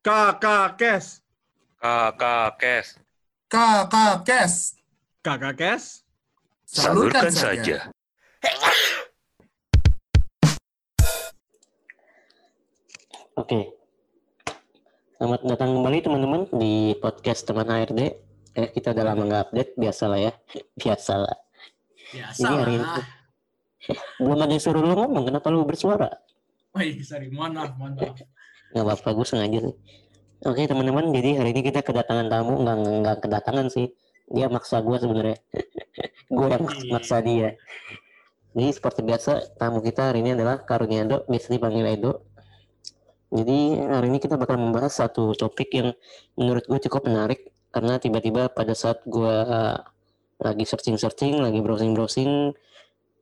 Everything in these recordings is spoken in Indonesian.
Kakak Kes. Kakak Kes. Kakak Kes. Kakak Kes. Salurkan saja. Oke. Selamat datang kembali teman-teman di podcast teman HRD. Eh, kita udah lama nggak update, biasalah ya. Biasalah. Biasa Ini hari ini. Belum ada yang suruh lu ngomong, kenapa lu bersuara? Oh iya, sorry. Mohon maaf, mohon maaf. Nggak apa-apa, gue sengaja sih. Oke teman-teman, jadi hari ini kita kedatangan tamu, nggak, nggak, kedatangan sih. Dia maksa gue sebenarnya. gue yang mak- maksa dia. Jadi seperti biasa, tamu kita hari ini adalah Karuniado, biasa dipanggil Edo. Jadi hari ini kita bakal membahas satu topik yang menurut gue cukup menarik karena tiba-tiba pada saat gue lagi searching-searching, lagi browsing-browsing,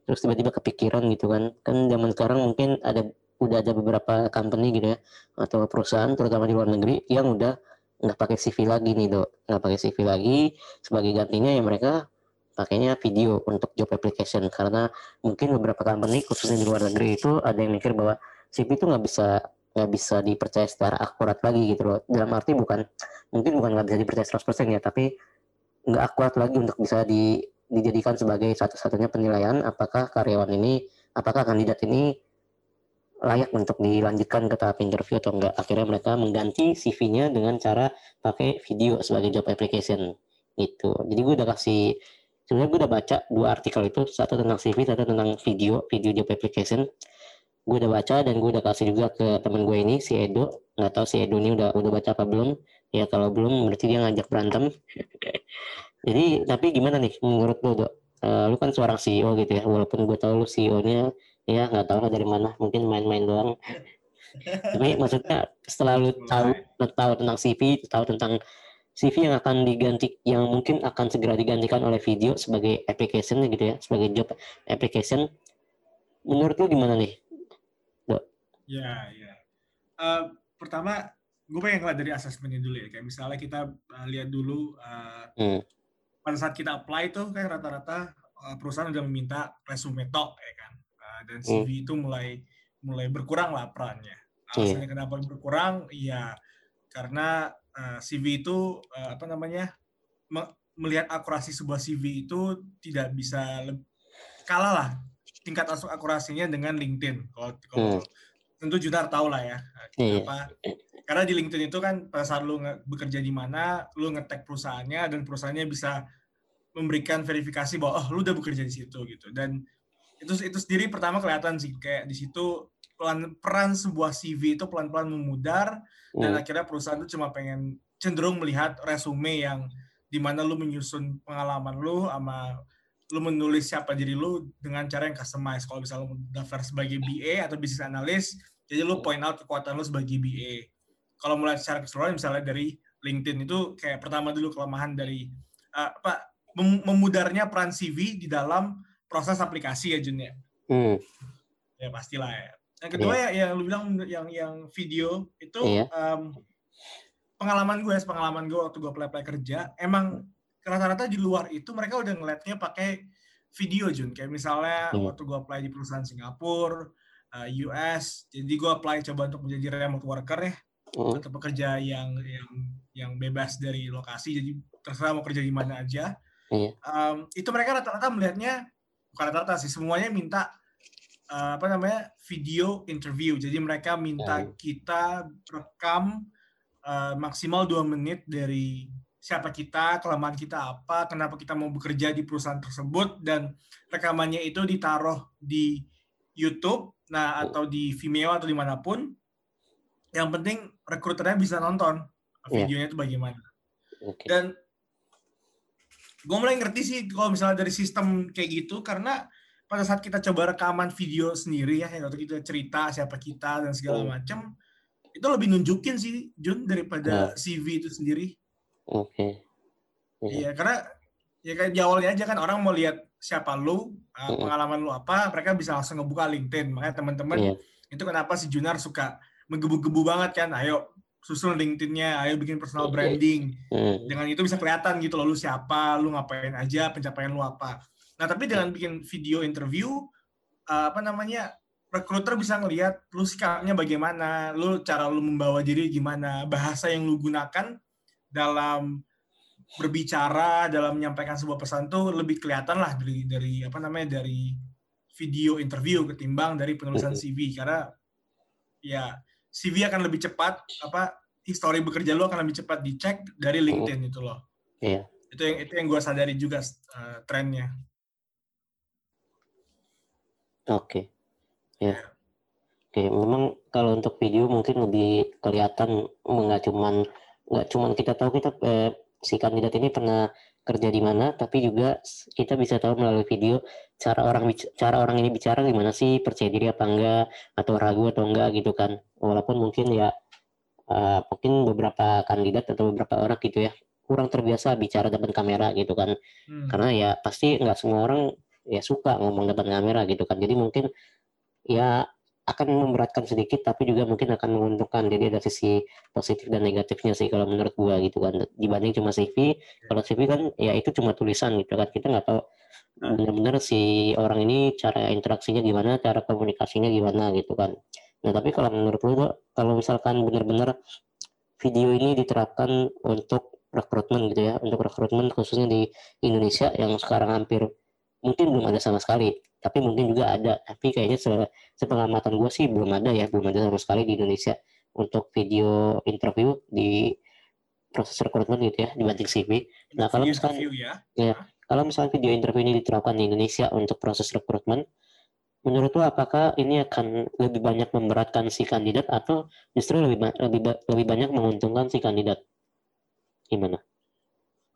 terus tiba-tiba kepikiran gitu kan. Kan zaman sekarang mungkin ada udah ada beberapa company gitu ya atau perusahaan terutama di luar negeri yang udah nggak pakai CV lagi nih dok. Nggak pakai CV lagi sebagai gantinya ya mereka pakainya video untuk job application. Karena mungkin beberapa company khususnya di luar negeri itu ada yang mikir bahwa CV itu nggak bisa nggak bisa dipercaya secara akurat lagi gitu loh. Dalam arti bukan mungkin bukan nggak bisa dipercaya 100% ya tapi nggak akurat lagi untuk bisa di, dijadikan sebagai satu-satunya penilaian apakah karyawan ini apakah kandidat ini layak untuk dilanjutkan ke tahap interview atau enggak. Akhirnya mereka mengganti CV-nya dengan cara pakai video sebagai job application gitu. Jadi gue udah kasih sebenarnya gue udah baca dua artikel itu, satu tentang CV, satu tentang video, video job application. Gue udah baca dan gue udah kasih juga ke teman gue ini si Edo. Nggak tahu si Edo ini udah udah baca apa belum? Ya kalau belum berarti dia ngajak berantem. Jadi tapi gimana nih menurut lo dok? Eh, lu kan seorang CEO gitu ya, walaupun gue tahu lu CEO-nya ya nggak tahu lah dari mana mungkin main-main doang tapi maksudnya setelah lu tahu lu tahu tentang CV tahu tentang CV yang akan diganti yang mungkin akan segera digantikan oleh video sebagai application gitu ya sebagai job application menurut lu gimana nih Ya, ya. Eh, pertama, gue pengen ngeliat dari asesmennya dulu ya. Kayak misalnya kita eh, lihat dulu eh, Hmm. pada saat kita apply tuh kayak rata-rata perusahaan udah meminta resume tok ya kan. Eh, dan CV itu mulai mulai berkurang lah perannya. Alasannya kenapa berkurang? Ya karena eh, CV itu eh, apa namanya me- melihat akurasi sebuah CV itu tidak bisa kalah lah tingkat akurasinya dengan LinkedIn. Kalau kalau tentu Junar tahu lah ya Iya. kenapa. Karena di LinkedIn itu kan pada saat lu bekerja di mana, lu ngetek perusahaannya dan perusahaannya bisa memberikan verifikasi bahwa oh lu udah bekerja di situ gitu. Dan itu itu sendiri pertama kelihatan sih kayak di situ pelan peran sebuah CV itu pelan-pelan memudar dan Hmm. akhirnya perusahaan itu cuma pengen cenderung melihat resume yang di mana lu menyusun pengalaman lu sama lu menulis siapa diri lu dengan cara yang customize. Kalau misalnya lu daftar sebagai BA atau business analyst, jadi lu point out kekuatan lu sebagai BA. Kalau mulai secara keseluruhan misalnya dari LinkedIn itu kayak pertama dulu kelemahan dari uh, apa mem- memudarnya peran CV di dalam proses aplikasi ya Jun ya. Hmm. Ya pastilah ya. Yang kedua ya yang lu bilang yang yang video itu Iya. em, pengalaman gue, pengalaman gue waktu gue apply-apply kerja, emang rata-rata di luar itu mereka udah ngeliatnya pakai video Jun. Kayak misalnya Iya. waktu gue apply di perusahaan Singapura, eh, US, jadi gue apply coba untuk menjadi remote worker ya, Hmm. atau pekerja yang yang yang bebas dari lokasi, jadi terserah mau kerja di mana aja. Iya. Em, itu mereka rata-rata melihatnya bukan rata-rata sih, semuanya minta eh, apa namanya video interview. Jadi mereka minta Hmm. kita rekam eh, maksimal dua menit dari siapa kita, kelemahan kita apa, kenapa kita mau bekerja di perusahaan tersebut, dan rekamannya itu ditaruh di YouTube, nah atau di Vimeo atau di mana pun. Yang penting rekruternya bisa nonton videonya itu bagaimana. Oke. Dan gue mulai ngerti sih kalau misalnya dari sistem kayak gitu karena pada saat kita coba rekaman video sendiri ya, yang waktu kita cerita siapa kita dan segala Hmm. macam, itu lebih nunjukin sih Jun daripada CV itu sendiri. Oke. Iya. Iya, karena ya kayak di awalnya aja kan orang mau lihat siapa lu, Mm-mm. pengalaman lu apa, mereka bisa langsung ngebuka LinkedIn. Makanya teman-teman Iya. itu kenapa si Junar suka menggebu-gebu banget kan, ayo susun LinkedIn-nya, ayo bikin personal branding. Hmm. dengan itu bisa kelihatan gitu loh lu siapa, lu ngapain aja, pencapaian lu apa. Nah, tapi dengan bikin video interview uh, apa namanya? recruiter bisa ngelihat lu sikapnya bagaimana, lu cara lu membawa diri gimana, bahasa yang lu gunakan dalam berbicara, dalam menyampaikan sebuah pesan tuh lebih kelihatan lah dari dari apa namanya dari video interview ketimbang dari penulisan CV karena ya CV akan lebih cepat apa histori bekerja lu akan lebih cepat dicek dari LinkedIn itu loh. Iya. Itu yang itu yang gue sadari juga uh, trennya. Oke. Ya. Oke, memang kalau untuk video mungkin lebih kelihatan nggak cuman nggak cuman kita tahu kita eh, si kandidat ini pernah kerja di mana, tapi juga kita bisa tahu melalui video cara orang cara orang ini bicara gimana sih, percaya diri apa enggak, atau ragu atau enggak gitu kan. Walaupun mungkin ya uh, mungkin beberapa kandidat atau beberapa orang gitu ya kurang terbiasa bicara depan kamera gitu kan. Hmm. Karena ya pasti nggak semua orang ya suka ngomong depan kamera gitu kan. Jadi mungkin ya akan memberatkan sedikit tapi juga mungkin akan menguntungkan. Jadi ada sisi positif dan negatifnya sih kalau menurut gua gitu kan. Dibanding cuma CV kalau CV kan ya itu cuma tulisan gitu kan. Kita nggak tahu benar-benar si orang ini cara interaksinya gimana cara komunikasinya gimana gitu kan. Nah tapi kalau menurut lu kalau misalkan benar-benar video ini diterapkan untuk rekrutmen gitu ya untuk rekrutmen khususnya di Indonesia yang sekarang hampir mungkin belum ada sama sekali tapi mungkin juga ada tapi kayaknya se sepengamatan gue sih belum ada ya belum ada sama sekali di Indonesia untuk video interview di proses rekrutmen gitu ya dibanding CV. Nah kalau misalnya ya. ya kalau misalnya video interview ini diterapkan di Indonesia untuk proses rekrutmen, menurut lo apakah ini akan lebih banyak memberatkan si kandidat atau justru lebih lebih lebih banyak menguntungkan si kandidat? Gimana?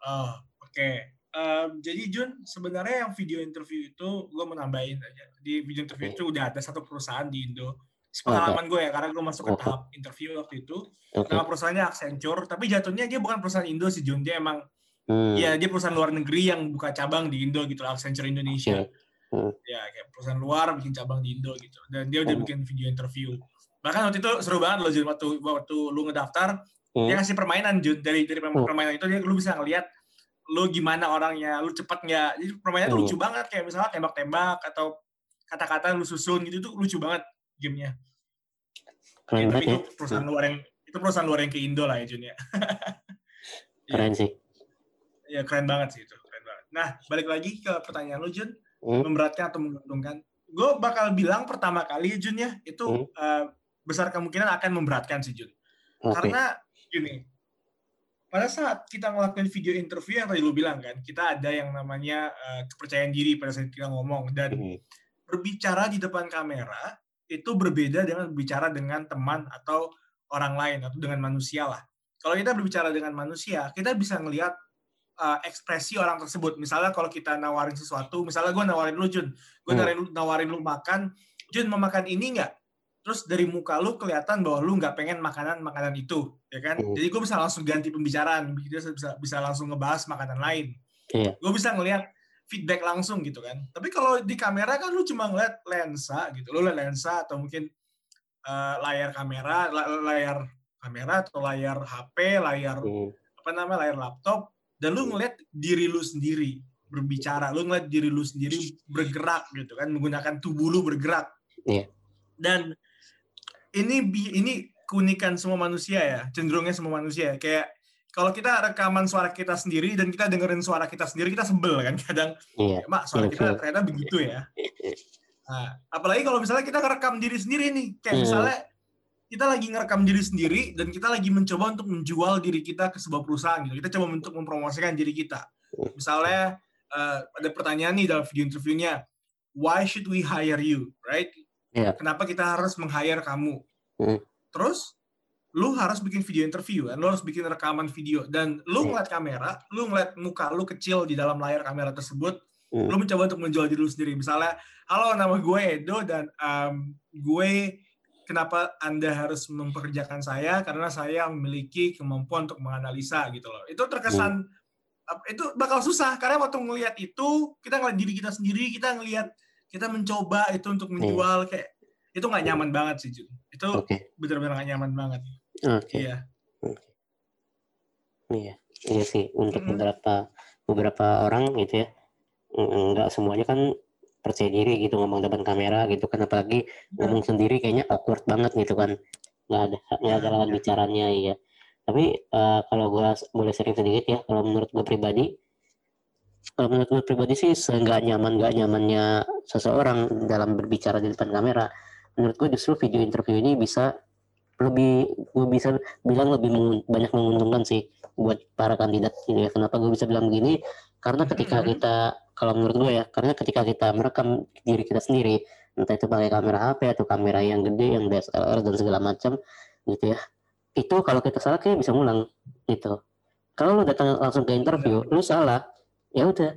Oh, oke. Okay um, jadi Jun sebenarnya yang video interview itu gue mau nambahin aja di video interview itu udah ada satu perusahaan di Indo pengalaman gue ya karena gue masuk ke tahap interview waktu itu okay. nama perusahaannya Accenture tapi jatuhnya dia bukan perusahaan Indo sih Jun dia emang hmm. ya dia perusahaan luar negeri yang buka cabang di Indo gitu Accenture Indonesia okay. Hmm. ya kayak perusahaan luar bikin cabang di Indo gitu dan dia udah hmm. bikin video interview bahkan waktu itu seru banget loh Jun waktu waktu lu ngedaftar hmm. dia kasih permainan Jun dari dari hmm. permainan itu dia lu bisa ngeliat lu gimana orangnya, lu cepet nggak. Jadi permainannya tuh lucu banget kayak misalnya tembak-tembak atau kata-kata lu susun gitu tuh lucu banget gamenya. Keren banget ya. Itu perusahaan luar yang itu perusahaan luar yang ke Indo lah ya Jun ya. keren sih. Ya keren banget sih itu, keren banget. Nah, balik lagi ke pertanyaan lu Jun, hmm. memberatkan atau menguntungkan? Gue bakal bilang pertama kali Jun ya, itu hmm. uh, besar kemungkinan akan memberatkan sih Jun. Okay. Karena gini, pada saat kita ngelakuin video interview yang tadi lu bilang kan, kita ada yang namanya uh, kepercayaan diri pada saat kita ngomong dan hmm. berbicara di depan kamera itu berbeda dengan berbicara dengan teman atau orang lain atau dengan manusia lah. Kalau kita berbicara dengan manusia, kita bisa ngelihat uh, ekspresi orang tersebut. Misalnya kalau kita nawarin sesuatu, misalnya gue nawarin lu Jun, gue hmm. nawarin lu makan, Jun mau makan ini nggak? Terus dari muka lu kelihatan bahwa lu nggak pengen makanan makanan itu ya kan? Jadi gue bisa langsung ganti pembicaraan bisa bisa bisa langsung ngebahas makanan lain. Yeah. gue bisa ngelihat feedback langsung gitu kan. Tapi kalau di kamera kan lu cuma ngeliat lensa gitu. Lu lihat lensa atau mungkin uh, layar kamera layar kamera atau layar HP layar apa namanya layar laptop dan lu ngeliat diri lu sendiri berbicara lu ngeliat diri lu sendiri bergerak gitu kan menggunakan tubuh lu bergerak. Yeah. dan ini ini keunikan semua manusia ya, cenderungnya semua manusia. Kayak kalau kita rekaman suara kita sendiri dan kita dengerin suara kita sendiri, kita sebel kan kadang. Iya. Mak, suara kita ternyata begitu ya. Nah, apalagi kalau misalnya kita ngerekam diri sendiri nih, kayak hmm. misalnya kita lagi ngerekam diri sendiri dan kita lagi mencoba untuk menjual diri kita ke sebuah perusahaan gitu. Kita coba untuk mempromosikan diri kita. Misalnya uh, ada pertanyaan nih dalam video interviewnya, why should we hire you, right? Yeah. Kenapa kita harus meng-hire kamu? Mm. Terus lu harus bikin video interview kan, lu harus bikin rekaman video dan lu mm. ngeliat kamera, lu ngeliat muka lu kecil di dalam layar kamera tersebut, mm. lu mencoba untuk menjual diri lu sendiri. Misalnya, halo nama gue Edo dan um, gue kenapa Anda harus mempekerjakan saya karena saya memiliki kemampuan untuk menganalisa gitu loh. Itu terkesan mm. itu bakal susah karena waktu ngelihat itu kita ngeliat diri kita sendiri, kita ngelihat kita mencoba itu untuk menjual hmm. kayak itu nggak nyaman banget sih Jun. Itu okay. benar-benar nggak nyaman banget. Oke. Okay. Iya. Okay. Iya, iya sih untuk hmm. beberapa beberapa orang gitu ya nggak semuanya kan percaya diri gitu ngomong depan kamera gitu kan apalagi ngomong sendiri kayaknya awkward banget gitu kan nggak ada nggak ada lawan bicaranya iya tapi eh, kalau gua boleh sharing sedikit ya kalau menurut gue pribadi kalau menurut gue pribadi sih seenggak nyaman nggak nyamannya seseorang dalam berbicara di depan kamera menurut gue justru video interview ini bisa lebih gue bisa bilang lebih mengun- banyak menguntungkan sih buat para kandidat gitu ya. Kenapa gue bisa bilang begini? Karena ketika kita kalau menurut gue ya karena ketika kita merekam diri kita sendiri entah itu pakai kamera HP atau kamera yang gede yang DSLR dan segala macam gitu ya itu kalau kita salah kayak bisa ngulang gitu. Kalau lu datang langsung ke interview lu salah ya udah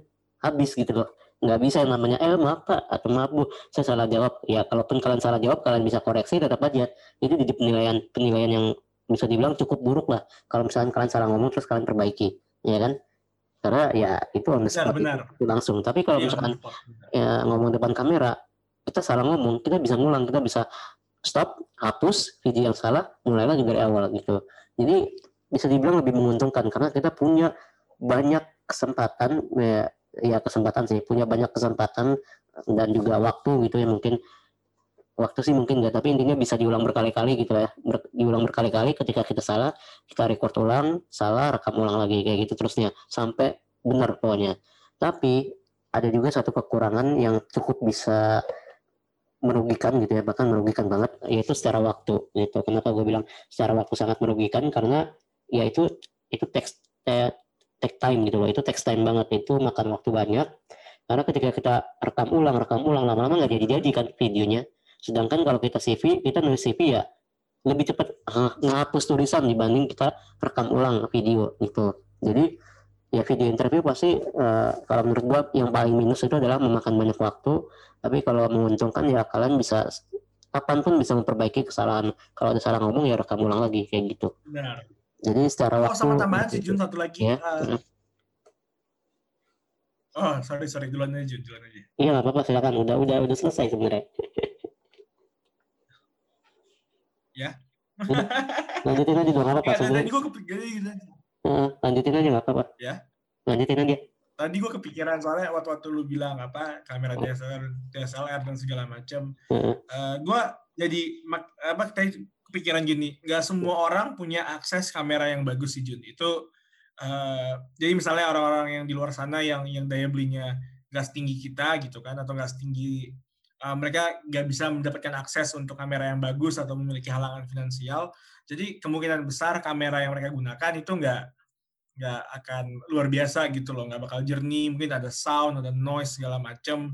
habis gitu loh. Nggak bisa yang namanya eh maaf pak atau maaf bu saya salah jawab. Ya kalaupun kalian salah jawab kalian bisa koreksi tetap aja. Itu jadi penilaian penilaian yang bisa dibilang cukup buruk lah. Kalau misalkan kalian salah ngomong terus kalian perbaiki. Ya kan? Karena ya itu on the spot benar. langsung. Tapi kalau Iya, misalkan benar. ya ngomong depan kamera kita salah ngomong kita bisa ngulang kita bisa stop hapus video yang salah mulai lagi dari awal gitu. Jadi bisa dibilang lebih menguntungkan karena kita punya banyak kesempatan ya, ya kesempatan sih. Punya banyak kesempatan dan juga waktu gitu ya mungkin. Waktu sih mungkin nggak tapi intinya bisa diulang berkali-kali gitu ya. Ber- diulang berkali-kali ketika kita salah kita record ulang salah rekam ulang lagi kayak gitu terusnya. Sampai benar pokoknya. Tapi ada juga satu kekurangan yang cukup bisa merugikan gitu ya bahkan merugikan banget yaitu secara waktu gitu. Kenapa gue bilang secara waktu sangat merugikan? Karena ya itu text eh, take time gitu loh. Itu text time banget itu makan waktu banyak. Karena ketika kita rekam ulang rekam ulang lama-lama nggak jadi jadi kan videonya. Sedangkan kalau kita CV kita nulis CV ya lebih cepat ngapus tulisan dibanding kita rekam ulang video gitu. Jadi ya video interview pasti eh, kalau menurut gua yang paling minus itu adalah memakan banyak waktu. Tapi kalau menguntungkan ya kalian bisa kapan pun bisa memperbaiki kesalahan. Kalau ada salah ngomong ya rekam ulang lagi kayak gitu. Benar. Jadi secara Oh, waktu sama tambahan sih Jun satu lagi. ya eh, oh, sorry sorry duluan aja Jun, duluan aja. iya nggak apa-apa silakan udah udah udah selesai sebenarnya Ya. Udah, lanjutin aja nggak apa-apa Ya, tadi gue kepikiran gitu. Heeh, lanjutin aja nggak apa-apa Ya. lanjutin aja Tadi gue kepikiran soalnya waktu-waktu lu bilang apa kamera DSLR, DSLR dan segala macam. Heeh. gue jadi mak- apa tadi kepikiran gini, nggak semua orang punya akses kamera yang bagus sih Jun. Itu eh, jadi misalnya orang-orang yang di luar sana yang yang daya belinya nggak setinggi kita gitu kan atau nggak setinggi eh, mereka nggak bisa mendapatkan akses untuk kamera yang bagus atau memiliki halangan finansial. Jadi kemungkinan besar kamera yang mereka gunakan itu nggak nggak akan luar biasa gitu loh, nggak bakal jernih. Mungkin ada sound, ada noise segala macam.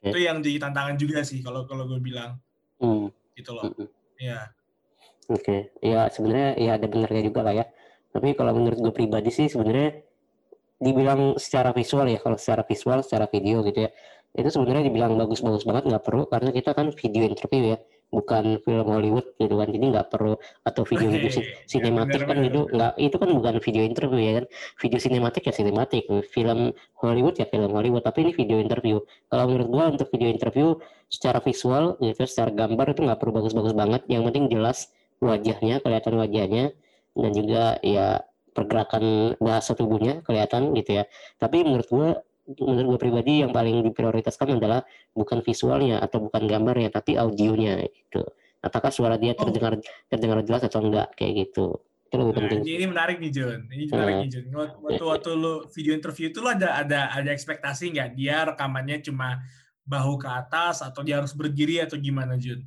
Oke. Itu yang jadi tantangan juga sih kalau kalau gue bilang Hmm, gitu loh. hmm, hmm. Ya. Oke, ya sebenarnya ya ada benernya juga lah ya. Tapi kalau menurut gue pribadi sih sebenarnya dibilang secara visual ya, kalau secara visual, secara video gitu ya, itu sebenarnya dibilang bagus-bagus banget nggak perlu karena kita kan video interview ya, bukan film Hollywood gitu kan, jadi nggak perlu atau video video si- Oke, sinematik kan itu nggak itu kan bukan video interview ya kan, video sinematik ya sinematik, film Hollywood ya film Hollywood, tapi ini video interview. Kalau menurut gua untuk video interview secara visual gitu, secara gambar itu nggak perlu bagus-bagus banget, yang penting jelas wajahnya kelihatan wajahnya dan juga ya pergerakan bahasa tubuhnya kelihatan gitu ya tapi menurut gua menurut gua pribadi yang paling diprioritaskan adalah bukan visualnya atau bukan gambarnya tapi audionya gitu apakah suara dia Oh. terdengar terdengar jelas atau enggak kayak gitu itu lebih Nah, penting ini, ini menarik nih Jun. Ini menarik nih Jun. Waktu, waktu, waktu lu video interview itu lu ada ada ada ekspektasi nggak dia rekamannya cuma bahu ke atas atau dia harus berdiri atau gimana Jun?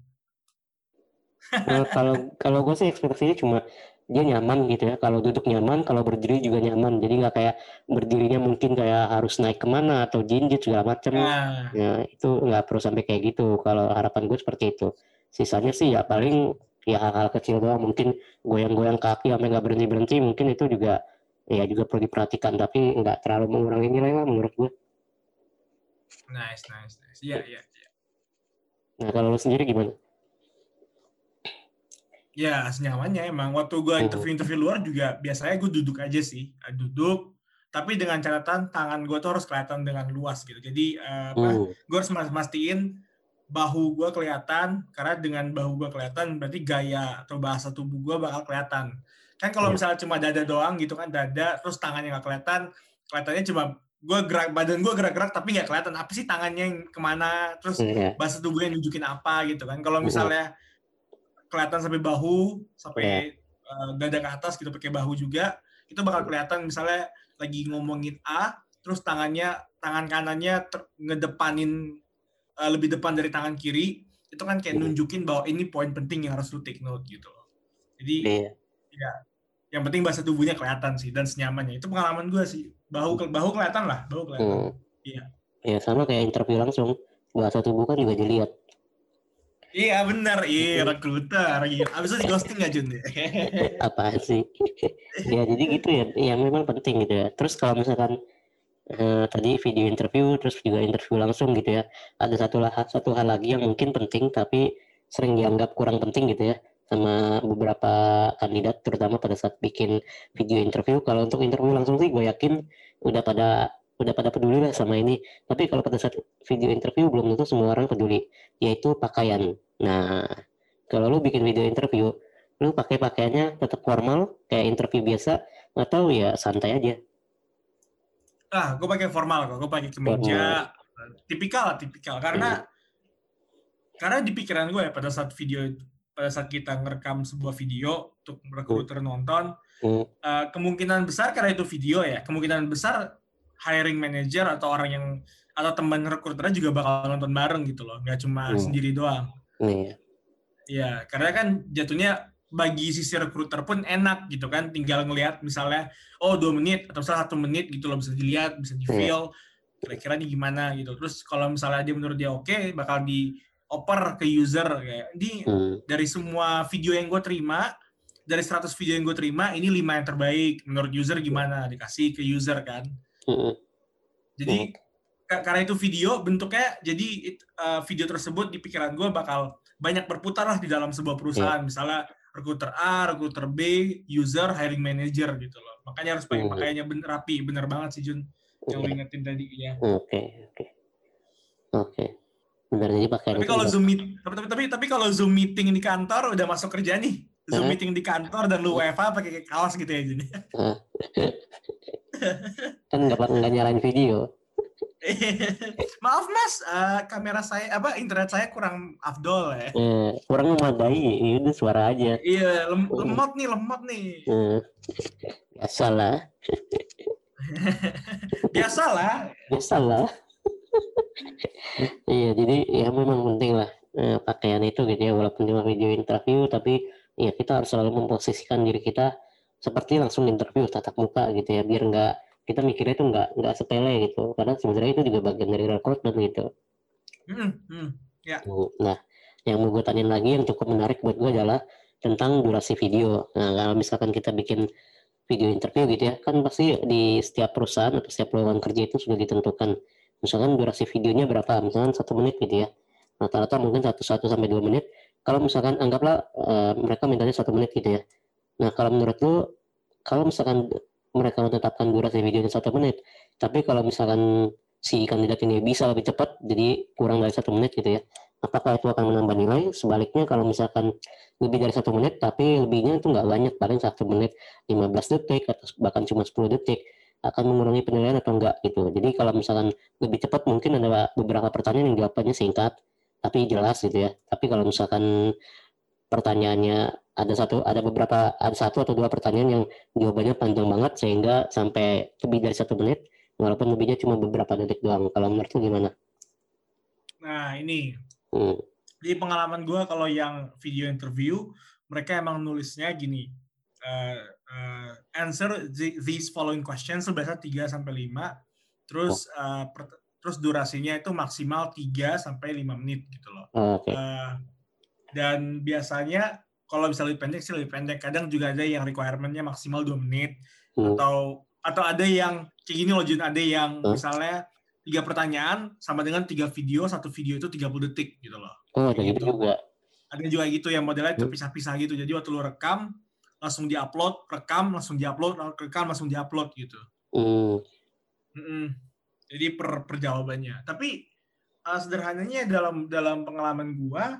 Nah, kalau kalau gue sih ekspektasinya cuma dia nyaman gitu ya. Kalau duduk nyaman kalau berdiri juga nyaman. Jadi nggak kayak berdirinya mungkin kayak harus naik ke mana atau jinjit segala macam Nah, ya itu nggak perlu sampai kayak gitu. Kalau harapan gue seperti itu. Sisanya sih ya paling ya hal-hal kecil doang. Mungkin goyang-goyang kaki sampai nggak berhenti berhenti mungkin itu juga ya juga perlu diperhatikan. Tapi nggak terlalu mengurangi nilai lah menurut gue nice, nice, nice. Iya, iya, iya. nah kalau lu sendiri gimana Ya, senyamannya emang. Waktu gua Hmm. interview-interview luar juga biasanya gue duduk aja sih. Eh, Duduk, tapi dengan catatan tangan gue tuh harus kelihatan dengan luas gitu. Jadi eh, apa? Hmm, gue harus mas- mastiin bahu gue kelihatan karena dengan bahu gue kelihatan berarti gaya atau bahasa tubuh gue bakal kelihatan kan kalau Iya. misalnya cuma dada doang gitu kan dada terus tangannya nggak kelihatan kelihatannya cuma gue gerak badan gue gerak-gerak tapi nggak kelihatan apa sih tangannya yang ke mana terus Iya. bahasa tubuhnya nunjukin apa gitu kan kalau misalnya kelihatan sampai bahu sampai eh, dada ke atas gitu pakai bahu juga itu bakal kelihatan misalnya lagi ngomongin A terus tangannya tangan kanannya ter- ngedepanin eh, lebih depan dari tangan kiri itu kan kayak Mhm. nunjukin bahwa ini poin penting yang harus lu take note gitu loh. jadi Iya. yang penting bahasa tubuhnya kelihatan sih dan senyamannya itu pengalaman gue sih bahu ke- bahu kelihatan lah bahu kelihatan Hmm. Iya. Ya sama kayak interview langsung bahasa tubuh kan juga dilihat. Iya benar iya rekruter iya abis itu di ghosting nggak Jun Apaan sih? ya jadi gitu ya. Ya memang penting gitu ya. Terus kalau misalkan eh, tadi video interview terus juga interview langsung gitu ya. Ada satu lah satu hal lagi yang mungkin penting tapi sering dianggap kurang penting gitu ya sama beberapa kandidat terutama pada saat bikin video interview kalau untuk interview langsung sih gue yakin udah pada udah pada peduli lah sama ini. Tapi kalau pada saat video interview belum tentu semua orang peduli yaitu pakaian. Nah kalau lu bikin video interview lu pakai pakaiannya tetap formal kayak interview biasa atau ya santai aja? Ah gue pakai formal kok. Gue pakai kemeja. Tipikal lah tipikal. Karena karena di pikiran gue ya pada saat video pada saat kita ngerekam sebuah video untuk rekruter nonton Hmm. eh, kemungkinan besar karena itu video ya kemungkinan besar hiring manager atau orang yang atau teman rekruternya juga bakal nonton bareng gitu loh nggak cuma Hmm. sendiri doang Iya, karena kan jatuhnya bagi sisi rekruter pun enak gitu kan, tinggal ngelihat misalnya, oh dua menit atau misalnya satu menit gitu loh bisa dilihat, bisa di feel, kira-kira nih gimana gitu. Terus kalau misalnya dia menurut dia oke, bakal dioper ke user kayak, ini hmm. dari semua video yang gue terima, dari 100 video yang gue terima, ini lima yang terbaik. Menurut user gimana? Dikasih ke user kan. Hmm. Jadi ka- karena itu video bentuknya jadi it- uh, video tersebut di pikiran gue bakal banyak berputar lah di dalam sebuah perusahaan misalnya rekruter A, rekruter B, user, hiring manager gitu loh. Makanya harus pakai Hmm. pakaiannya bener rapi, bener banget sih Jun yang Iya. ingetin tadi ya. oke oke oke benar jadi pakaian Tapi kalau zoom meet, tapi, tapi tapi tapi kalau zoom meeting di kantor udah masuk kerja nih. Zoom meeting di kantor dan lu WFA pakai kaos gitu ya Jun. kan nggak nggak nyalain video. Maaf Mas, eh, kamera saya apa internet saya kurang afdol ya. eh, kurang memadai ya udah suara aja. Iya, lem- lemot nih, lemot nih. eh, biasa lah Biasalah. biasa lah iya jadi ya memang penting lah eh, pakaian itu gitu ya walaupun cuma video interview tapi ya kita harus selalu memposisikan diri kita seperti langsung interview tatap muka gitu ya biar nggak kita mikirnya itu nggak nggak sepele gitu karena sebenarnya itu juga bagian dari rekrutmen gitu Hmm, hmm. Nah, yang mau gue tanyain lagi yang cukup menarik buat gue adalah tentang durasi video. Nah, kalau misalkan kita bikin video interview gitu ya, kan pasti di setiap perusahaan atau setiap lowongan kerja itu sudah ditentukan. Misalkan durasi videonya berapa, misalkan satu menit gitu ya. Rata-rata mungkin satu satu sampai dua menit. Kalau misalkan anggaplah eh, mereka mintanya satu menit gitu ya. Nah, kalau menurut lu, kalau misalkan mereka menetapkan durasi videonya satu menit, tapi kalau misalkan si kandidat ini bisa lebih cepat jadi kurang dari satu menit gitu ya apakah itu akan menambah nilai? Sebaliknya kalau misalkan lebih dari satu menit tapi lebihnya itu nggak banyak paling satu menit 15 detik atau bahkan cuma 10 detik akan mengurangi penilaian atau enggak gitu. Jadi kalau misalkan lebih cepat mungkin ada beberapa pertanyaan yang jawabannya singkat tapi jelas gitu ya tapi kalau misalkan pertanyaannya ada satu ada beberapa ada satu atau dua pertanyaan yang jawabannya panjang banget sehingga sampai lebih dari satu menit walaupun lebihnya cuma beberapa detik doang kalau menurut lu gimana? Nah, ini. Hmm. Di pengalaman gue kalau yang video interview, mereka emang nulisnya gini. eh, eh, answer the- these following questions biasa 3 sampai 5. Terus eh, per- terus durasinya itu maksimal 3 sampai 5 menit gitu loh. Oh, Oke. Eh, dan biasanya kalau bisa lebih pendek sih lebih pendek. Kadang juga ada yang requirement-nya maksimal 2 menit Hmm. atau atau ada yang kayak gini loh Jun, ada yang Hah? misalnya tiga pertanyaan sama dengan tiga video, satu video itu 30 detik gitu loh. Oh, ada gitu gitu. juga. Ada juga gitu yang modelnya Hmm. terpisah-pisah gitu. Jadi waktu lu rekam langsung diupload, rekam langsung diupload, rekam langsung diupload gitu. Hmm. Mm-mm. Jadi per, per jawabannya. Tapi uh, sederhananya dalam dalam pengalaman gua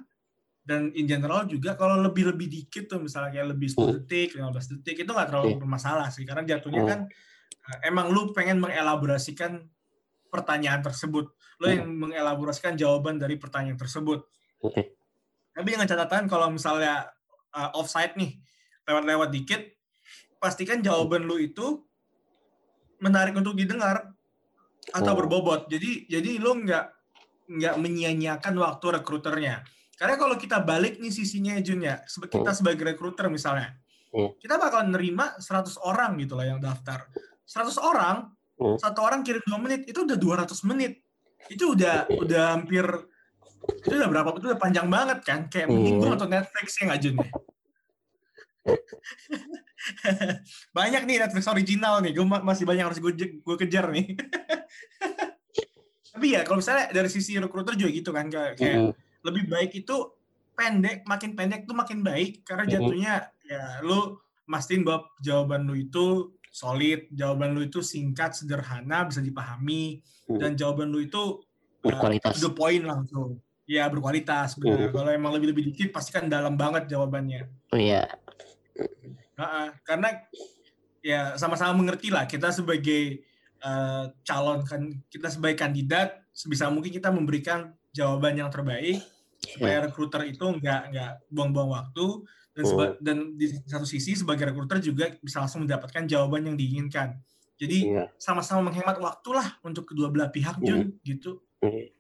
dan in general juga kalau lebih-lebih dikit tuh misalnya kayak lebih 10 detik, 15 detik itu nggak terlalu Iya. bermasalah sih karena jatuhnya Oh. kan eh, emang lu pengen mengelaborasikan pertanyaan tersebut. Lu Hmm. yang mengelaborasikan jawaban dari pertanyaan tersebut. Oke. Tapi dengan catatan kalau misalnya uh, offside nih, lewat-lewat dikit, pastikan jawaban lu itu menarik untuk didengar atau Oh. berbobot. Jadi jadi lu nggak nggak menyia-nyiakan waktu rekruternya. Karena kalau kita balik nih sisinya Jun ya, sebe- kita sebagai rekruter misalnya, Hmm. kita bakal nerima 100 orang gitu lah yang daftar. 100 orang, Hmm. satu orang kirim 2 menit, itu udah 200 menit. Itu udah udah hampir itu udah berapa? Itu udah panjang banget kan? Kayak mending gue nonton Netflix ya nggak Jun ya? banyak nih Netflix original nih, gue masih banyak harus gue gue kejar nih. Tapi ya kalau misalnya dari sisi rekruter juga gitu kan kayak, kayak Mm-mm. lebih baik itu pendek, makin pendek tuh makin baik karena jatuhnya ya lu mastiin bahwa jawaban lu itu solid, jawaban lu itu singkat, sederhana, bisa dipahami Mhm. dan jawaban lu itu uh, Berkualitas. to the point langsung. Ya berkualitas benar. Mhm. Kalau emang lebih-lebih dikit pasti kan dalam banget jawabannya. Oh iya. Karena ya sama-sama mengerti lah kita sebagai uh, calon kan kita sebagai kandidat sebisa mungkin kita memberikan jawaban yang terbaik supaya rekruter itu nggak nggak buang-buang waktu dan seba- dan di satu sisi sebagai rekruter juga bisa langsung mendapatkan jawaban yang diinginkan. Jadi Iya. sama-sama menghemat waktu lah untuk kedua belah pihak Jun gitu. Iya.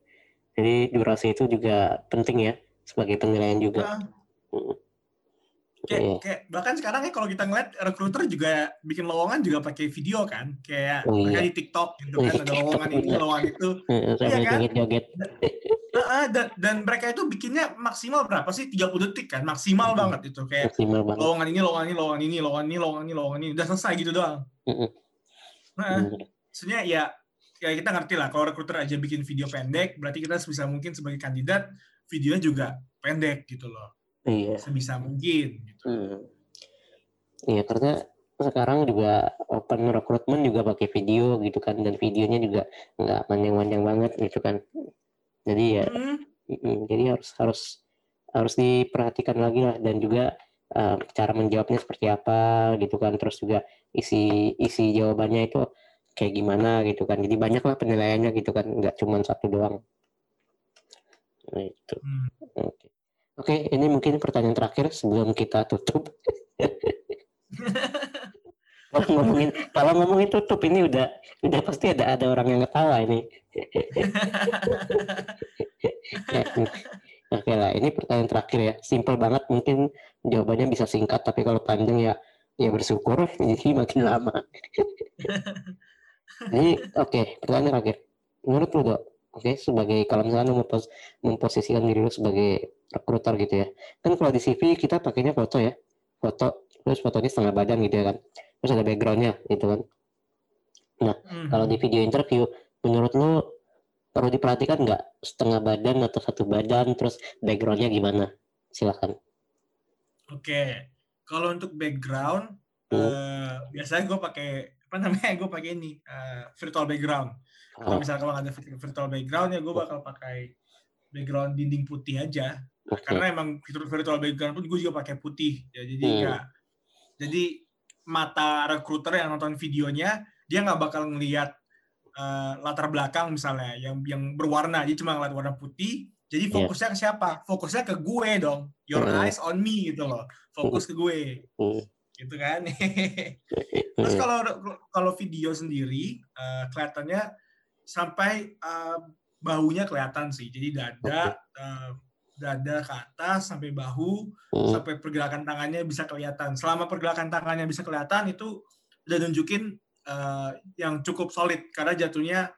Jadi durasi itu juga penting ya sebagai penilaian juga. Nah, Mm. Kayak, Iya. kayak bahkan sekarang ya kalau kita ngeliat rekruter juga bikin lowongan juga pakai video kan kayak Oh, iya. di TikTok gitu kan di ada lowongan ini iya. lowongan itu Iya kan? joget-joget. Heeh, dan, dan mereka itu bikinnya maksimal berapa sih 30 detik kan maksimal Hmm. banget itu kayak Maksimal banget. lowongan ini lowongan ini lowongan ini lowongan ini lowongan ini lowongan ini udah selesai gitu doang Mm-mm. nah maksudnya ya ya kita ngerti lah kalau rekruter aja bikin video pendek berarti kita sebisa mungkin sebagai kandidat videonya juga pendek gitu loh Iya. sebisa mungkin gitu. Hmm. Iya karena sekarang juga open recruitment juga pakai video gitu kan dan videonya juga nggak panjang-panjang banget gitu kan. Jadi ya Hmm, mm, jadi harus harus harus diperhatikan lagi lah dan juga uh, cara menjawabnya seperti apa gitu kan terus juga isi isi jawabannya itu kayak gimana gitu kan jadi banyak lah penilaiannya gitu kan nggak cuma satu doang nah, itu hmm. oke oke ini mungkin pertanyaan terakhir sebelum kita tutup kalau ngomongin kalau ngomongin tutup ini udah udah pasti ada ada orang yang ketawa ini Oke lah, ini pertanyaan terakhir ya. Simpel banget, mungkin jawabannya bisa singkat, tapi kalau panjang ya ya bersyukur, jadi makin lama. Jadi oke, pertanyaan terakhir. Menurut lu dok, oke sebagai kalau misalnya mempos- memposisikan diri lu sebagai rekruter gitu ya. Kan kalau di CV kita pakainya foto ya, foto, terus fotonya setengah badan gitu ya kan. Terus ada backgroundnya gitu kan. Hmm. Kalau di video interview, menurut lu perlu diperhatikan nggak setengah badan atau satu badan, terus backgroundnya gimana? Silakan. Oke, kalau untuk background, Hmm. eh, biasanya gue pakai apa namanya? Gue pakai ini eh, virtual background. Oh, Kalau misalnya kalau ada vir- virtual background ya gue bakal pakai background dinding putih aja. oke. Karena emang virtual virtual background pun gue juga pakai putih. Ya, jadi Hmm. nggak, jadi mata rekruter yang nonton videonya dia nggak bakal ngelihat eh, latar belakang misalnya yang yang berwarna, jadi cuma ngeliat warna putih. Jadi Iya. fokusnya ke siapa? Fokusnya ke gue dong. Your Hmm. eyes on me gitu loh. Fokus ke gue Hmm. gitu kan. Terus Hmm. kalau kalau video sendiri eh, kelihatannya sampai eh, bahunya kelihatan sih. Jadi dada eh, dada ke atas sampai bahu Hmm. sampai pergerakan tangannya bisa kelihatan. Selama pergerakan tangannya bisa kelihatan itu udah nunjukin eh, yang cukup solid karena jatuhnya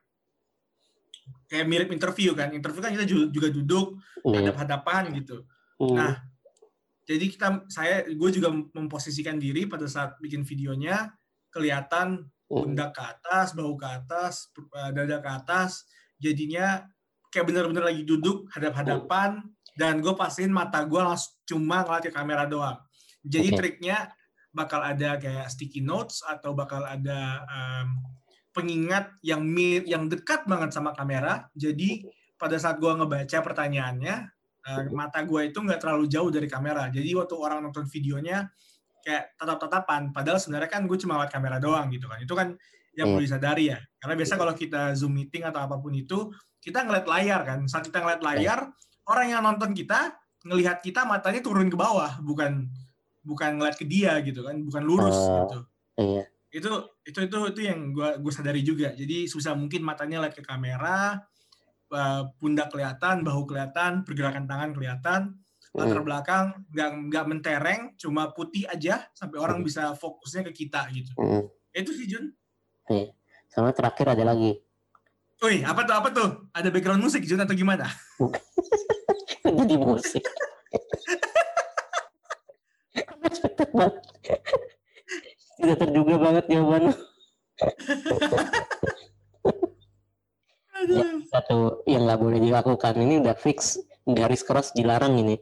kayak mirip interview kan. Interview kan kita ju- juga duduk Iya. hadap-hadapan gitu. Hmm. Nah, jadi kita saya gue juga memposisikan diri pada saat bikin videonya kelihatan Hmm. Pundak ke atas, bahu ke atas, eh, dada ke atas. Jadinya kayak bener-bener lagi duduk hadap-hadapan dan gue pastiin mata gue langsung cuma ngeliat ke kamera doang. Jadi Oke. triknya bakal ada kayak sticky notes atau bakal ada em, pengingat yang mir yang dekat banget sama kamera. Jadi pada saat gue ngebaca pertanyaannya, eh, mata gue itu nggak terlalu jauh dari kamera. Jadi waktu orang nonton videonya kayak tatap-tatapan. Padahal sebenarnya kan gue cuma ngeliat kamera doang gitu kan. Itu kan yang Iya. perlu disadari ya. Karena biasa kalau kita Zoom meeting atau apa pun itu, kita ngeliat layar kan. Saat kita ngeliat layar, orang yang nonton kita ngelihat kita matanya turun ke bawah, bukan bukan ngeliat ke dia gitu kan, bukan lurus Oh. gitu. Iya. Itu itu itu itu yang gua gue sadari juga. Jadi susah mungkin matanya lihat ke kamera, eh, pundak kelihatan, bahu kelihatan, pergerakan tangan kelihatan, latar Mm. belakang nggak nggak mentereng, cuma putih aja sampai orang Hmm. bisa fokusnya ke kita gitu. Mm. Itu sih Jun. Sama terakhir ada lagi. Wih, apa tuh apa tuh? Ada background musik Jun atau gimana? Jadi musik. Unexpected banget. Tidak terduga banget jawabannya. Ya, satu yang nggak boleh dilakukan ini udah fix garis keras dilarang ini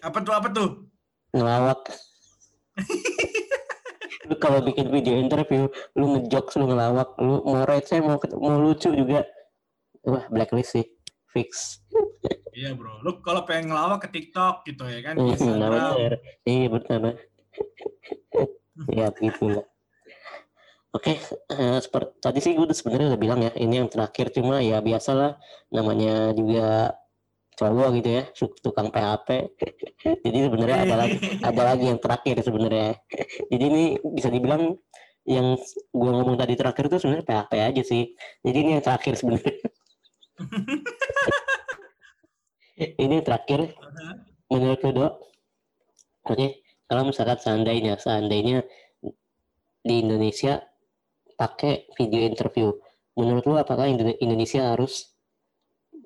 Apa tuh apa tuh? ngelawak. Lu kalau bikin video interview lu ngejokes lu ngelawak. Lu mau receh mau mau lucu juga. Wah blacklist sih. Fix. Iya bro, lu kalau pengen ngelawak ke TikTok gitu ya kan, Instagram. bener iya bener ya gitu lah. Oke eh, seperti tadi sih gue udah sebenarnya udah bilang ya ini yang terakhir. Cuma ya biasalah namanya juga cowok gitu ya tukang PHP jadi sebenarnya ada lagi ada lagi yang terakhir sebenarnya. Jadi ini bisa dibilang yang gua ngomong tadi terakhir itu sebenarnya PHP aja sih. Jadi ini yang terakhir sebenarnya. ini yang terakhir menurut Dok? Oke, kalau misalkan seandainya seandainya di Indonesia pakai video interview, menurut lu apakah Indo- Indonesia harus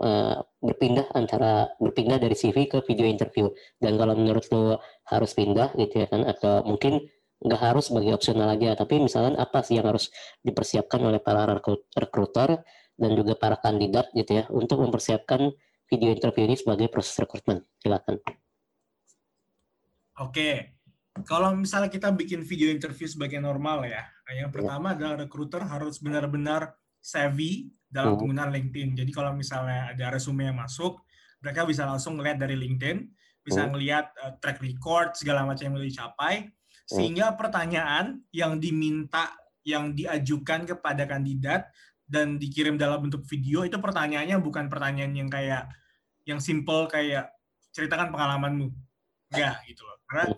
eh, berpindah antara berpindah dari CV ke video interview? Dan kalau menurut lu harus pindah gitu ya kan atau mungkin nggak harus sebagai opsional aja tapi misalkan apa sih yang harus dipersiapkan oleh para rekru- rekruter dan juga para kandidat gitu ya untuk mempersiapkan video interview ini sebagai proses rekrutmen? Silakan. Oke, kalau misalnya kita bikin video interview sebagai normal ya, yang pertama adalah recruiter harus benar-benar savvy dalam Hmm. penggunaan LinkedIn. Jadi kalau misalnya ada resume yang masuk, mereka bisa langsung ngeliat dari LinkedIn, bisa Hmm. ngeliat uh, track record segala macam yang udah dicapai, sehingga pertanyaan yang diminta, yang diajukan kepada kandidat dan dikirim dalam bentuk video itu pertanyaannya bukan pertanyaan yang kayak yang simple kayak ceritakan pengalamanmu, enggak gitu loh. Karena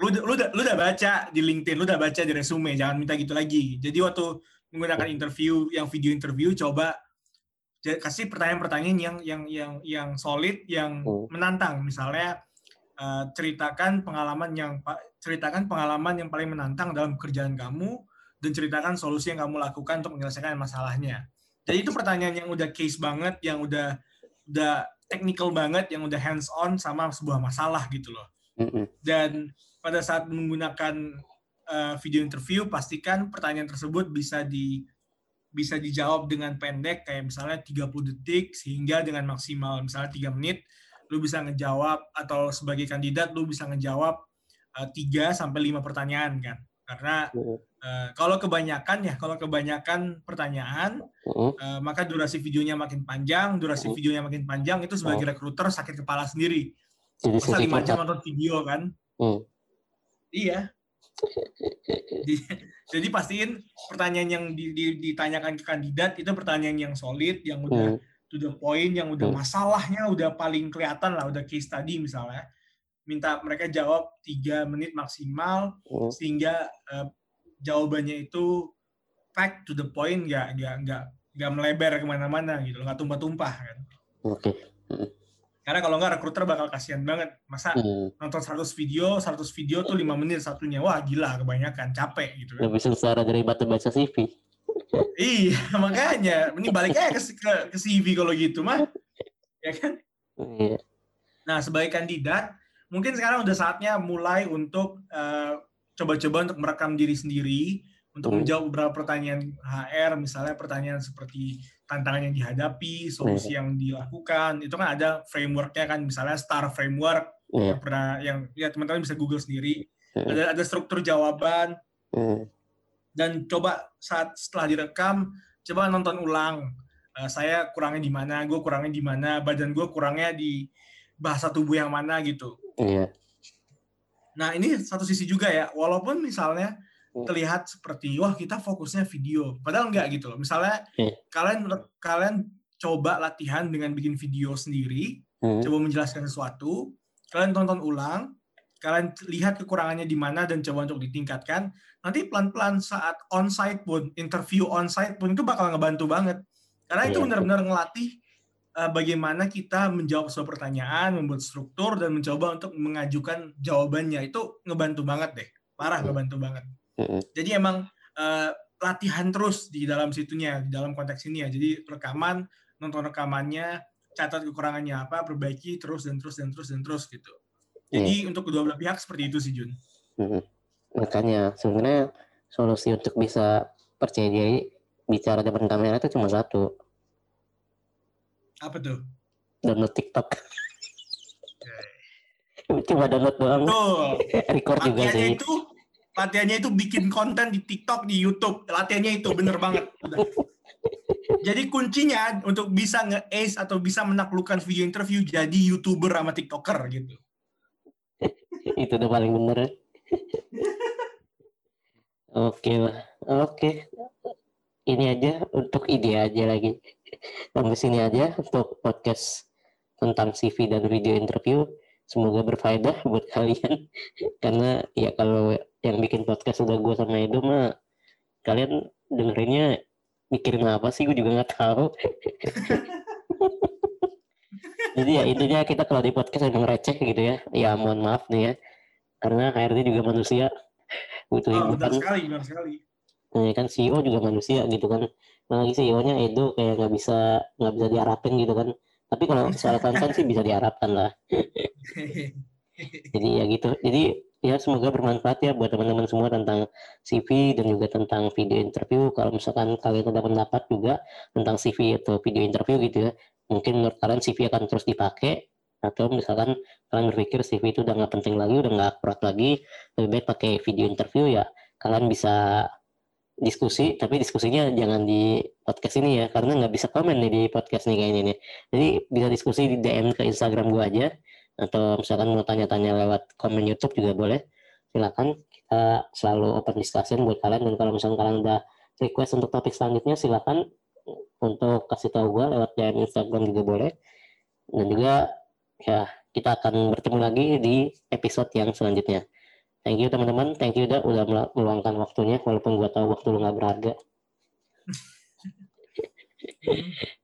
lu, lu, udah, lu udah baca di LinkedIn, lu udah baca di resume, jangan minta gitu lagi. Jadi waktu menggunakan interview, yang video interview, coba kasih pertanyaan-pertanyaan yang yang yang yang solid, yang Hmm. menantang. Misalnya eh, ceritakan pengalaman yang ceritakan pengalaman yang paling menantang dalam pekerjaan kamu dan ceritakan solusi yang kamu lakukan untuk menyelesaikan masalahnya. Jadi itu pertanyaan yang udah case banget, yang udah udah technical banget, yang udah hands on sama sebuah masalah gitu loh Mm-mm. dan pada saat menggunakan uh, video interview pastikan pertanyaan tersebut bisa di bisa dijawab dengan pendek kayak misalnya 30 detik sehingga dengan maksimal misalnya 3 menit lu bisa ngejawab atau sebagai kandidat lu bisa ngejawab uh, 3 sampai 5 pertanyaan kan? Karena uh, kalau kebanyakan ya kalau kebanyakan pertanyaan uh, maka durasi videonya makin panjang durasi videonya makin panjang itu sebagai rekruter sakit kepala sendiri. Masa sesi lima jam nonton video kan? Hmm. iya jadi, pastiin pertanyaan yang di- di- ditanyakan ke kandidat itu pertanyaan yang solid yang udah Hmm. to the point yang udah Hmm. masalahnya udah paling kelihatan lah udah case study misalnya minta mereka jawab tiga menit maksimal Hmm. sehingga eh, jawabannya itu fact to the point nggak nggak nggak nggak melebar ke mana-mana gitu nggak tumpah-tumpah kan oke karena kalau nggak rekruter bakal kasihan banget. Masa Hmm. nonton 100 video 100 video tuh 5 menit satunya. Wah gila kebanyakan. Capek gitu kan. Lebih sengsara dari batu baca CV iya makanya. Ini balik aja ke, ke, ke CV kalau gitu mah. Ya kan? Iya. Nah sebagai kandidat mungkin sekarang udah saatnya mulai untuk eh, coba-coba untuk merekam diri sendiri untuk Hmm. menjawab beberapa pertanyaan HR misalnya pertanyaan seperti tantangan yang dihadapi solusi yang dilakukan. Itu kan ada frameworknya kan misalnya STAR framework. Iya. Yang pernah yang ya teman-teman bisa google sendiri. Hmm. ada ada struktur jawaban. Hmm. dan coba saat setelah direkam coba nonton ulang. Eh, saya kurangnya di mana gue kurangnya di mana badan gue kurangnya di bahasa tubuh yang mana gitu. Iya. Nah ini satu sisi juga ya. Walaupun misalnya Hmm. Terlihat seperti wah kita fokusnya video padahal enggak gitu loh misalnya Iya. kalian kalian coba latihan dengan bikin video sendiri Hmm. coba menjelaskan sesuatu kalian tonton ulang kalian lihat kekurangannya di mana dan coba untuk ditingkatkan nanti pelan-pelan saat onsite pun interview onsite pun itu bakal ngebantu banget karena itu Iya. benar-benar ngelatih uh, bagaimana kita menjawab sebuah pertanyaan membuat struktur dan mencoba untuk mengajukan jawabannya itu ngebantu banget deh parah Hmm. ngebantu banget. Jadi emang uh, latihan terus di dalam situnya di dalam konteks ini ya. Jadi rekaman nonton rekamannya catat kekurangannya apa perbaiki terus dan terus dan terus dan terus gitu. Jadi untuk kedua belah pihak seperti itu sih Jun. Mm-mm. Makanya sebenarnya solusi untuk bisa percaya diri bicara depan kamera itu cuma satu, apa tuh? Download TikTok. cuma download doang, tuh record juga sih. itu latihannya itu bikin konten di TikTok di YouTube latihannya itu bener banget jadi kuncinya untuk bisa nge-ace atau bisa menaklukkan video interview jadi youtuber sama tiktoker gitu itu udah paling bener ya. Oke lah, oke. Ini aja untuk ide aja lagi. Sampai sini aja untuk podcast tentang CV dan video interview. Semoga berfaedah buat kalian. Karena ya kalau yang bikin podcast udah gue sama Edo mah, kalian dengerinnya mikirin apa sih? Gue juga nggak tahu. Jadi ya intinya kita kalau di podcast emang receh gitu ya. Ya mohon maaf nih ya. Karena HRD juga manusia. Butuh oh, benar hiburan. sekali benar sekali Nah, kan CEO juga manusia gitu kan. Apalagi CEO-nya Edo kayak nggak bisa nggak bisa diharapin gitu kan. Tapi kalau secara konten sih bisa diharapkan lah. Jadi ya gitu. Jadi ya semoga bermanfaat ya buat teman-teman semua tentang CV dan juga tentang video interview. Kalau misalkan kalian ada pendapat juga tentang CV atau video interview gitu ya, mungkin menurut kalian CV akan terus dipakai atau misalkan kalian berpikir CV itu udah nggak penting lagi, udah nggak akurat lagi, lebih baik pakai video interview ya. Kalian bisa diskusi, tapi diskusinya jangan di podcast ini ya, karena nggak bisa komen nih di podcast nih kayaknya nih. Jadi bisa diskusi di DM ke Instagram gua aja atau misalkan mau tanya-tanya lewat komen YouTube juga boleh. Silakan kita selalu open discussion buat kalian. Dan kalau misalkan kalian udah request untuk topik selanjutnya silakan untuk kasih tahu gua lewat DM Instagram juga boleh. Dan juga ya kita akan bertemu lagi di episode yang selanjutnya. Thank you teman-teman. Thank you udah udah melu- meluangkan waktunya walaupun gua tahu waktu lu nggak berharga.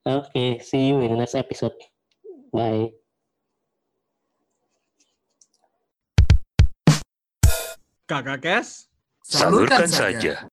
Oke see you in the next episode. Bye Kakak Kes? Salurkan saja.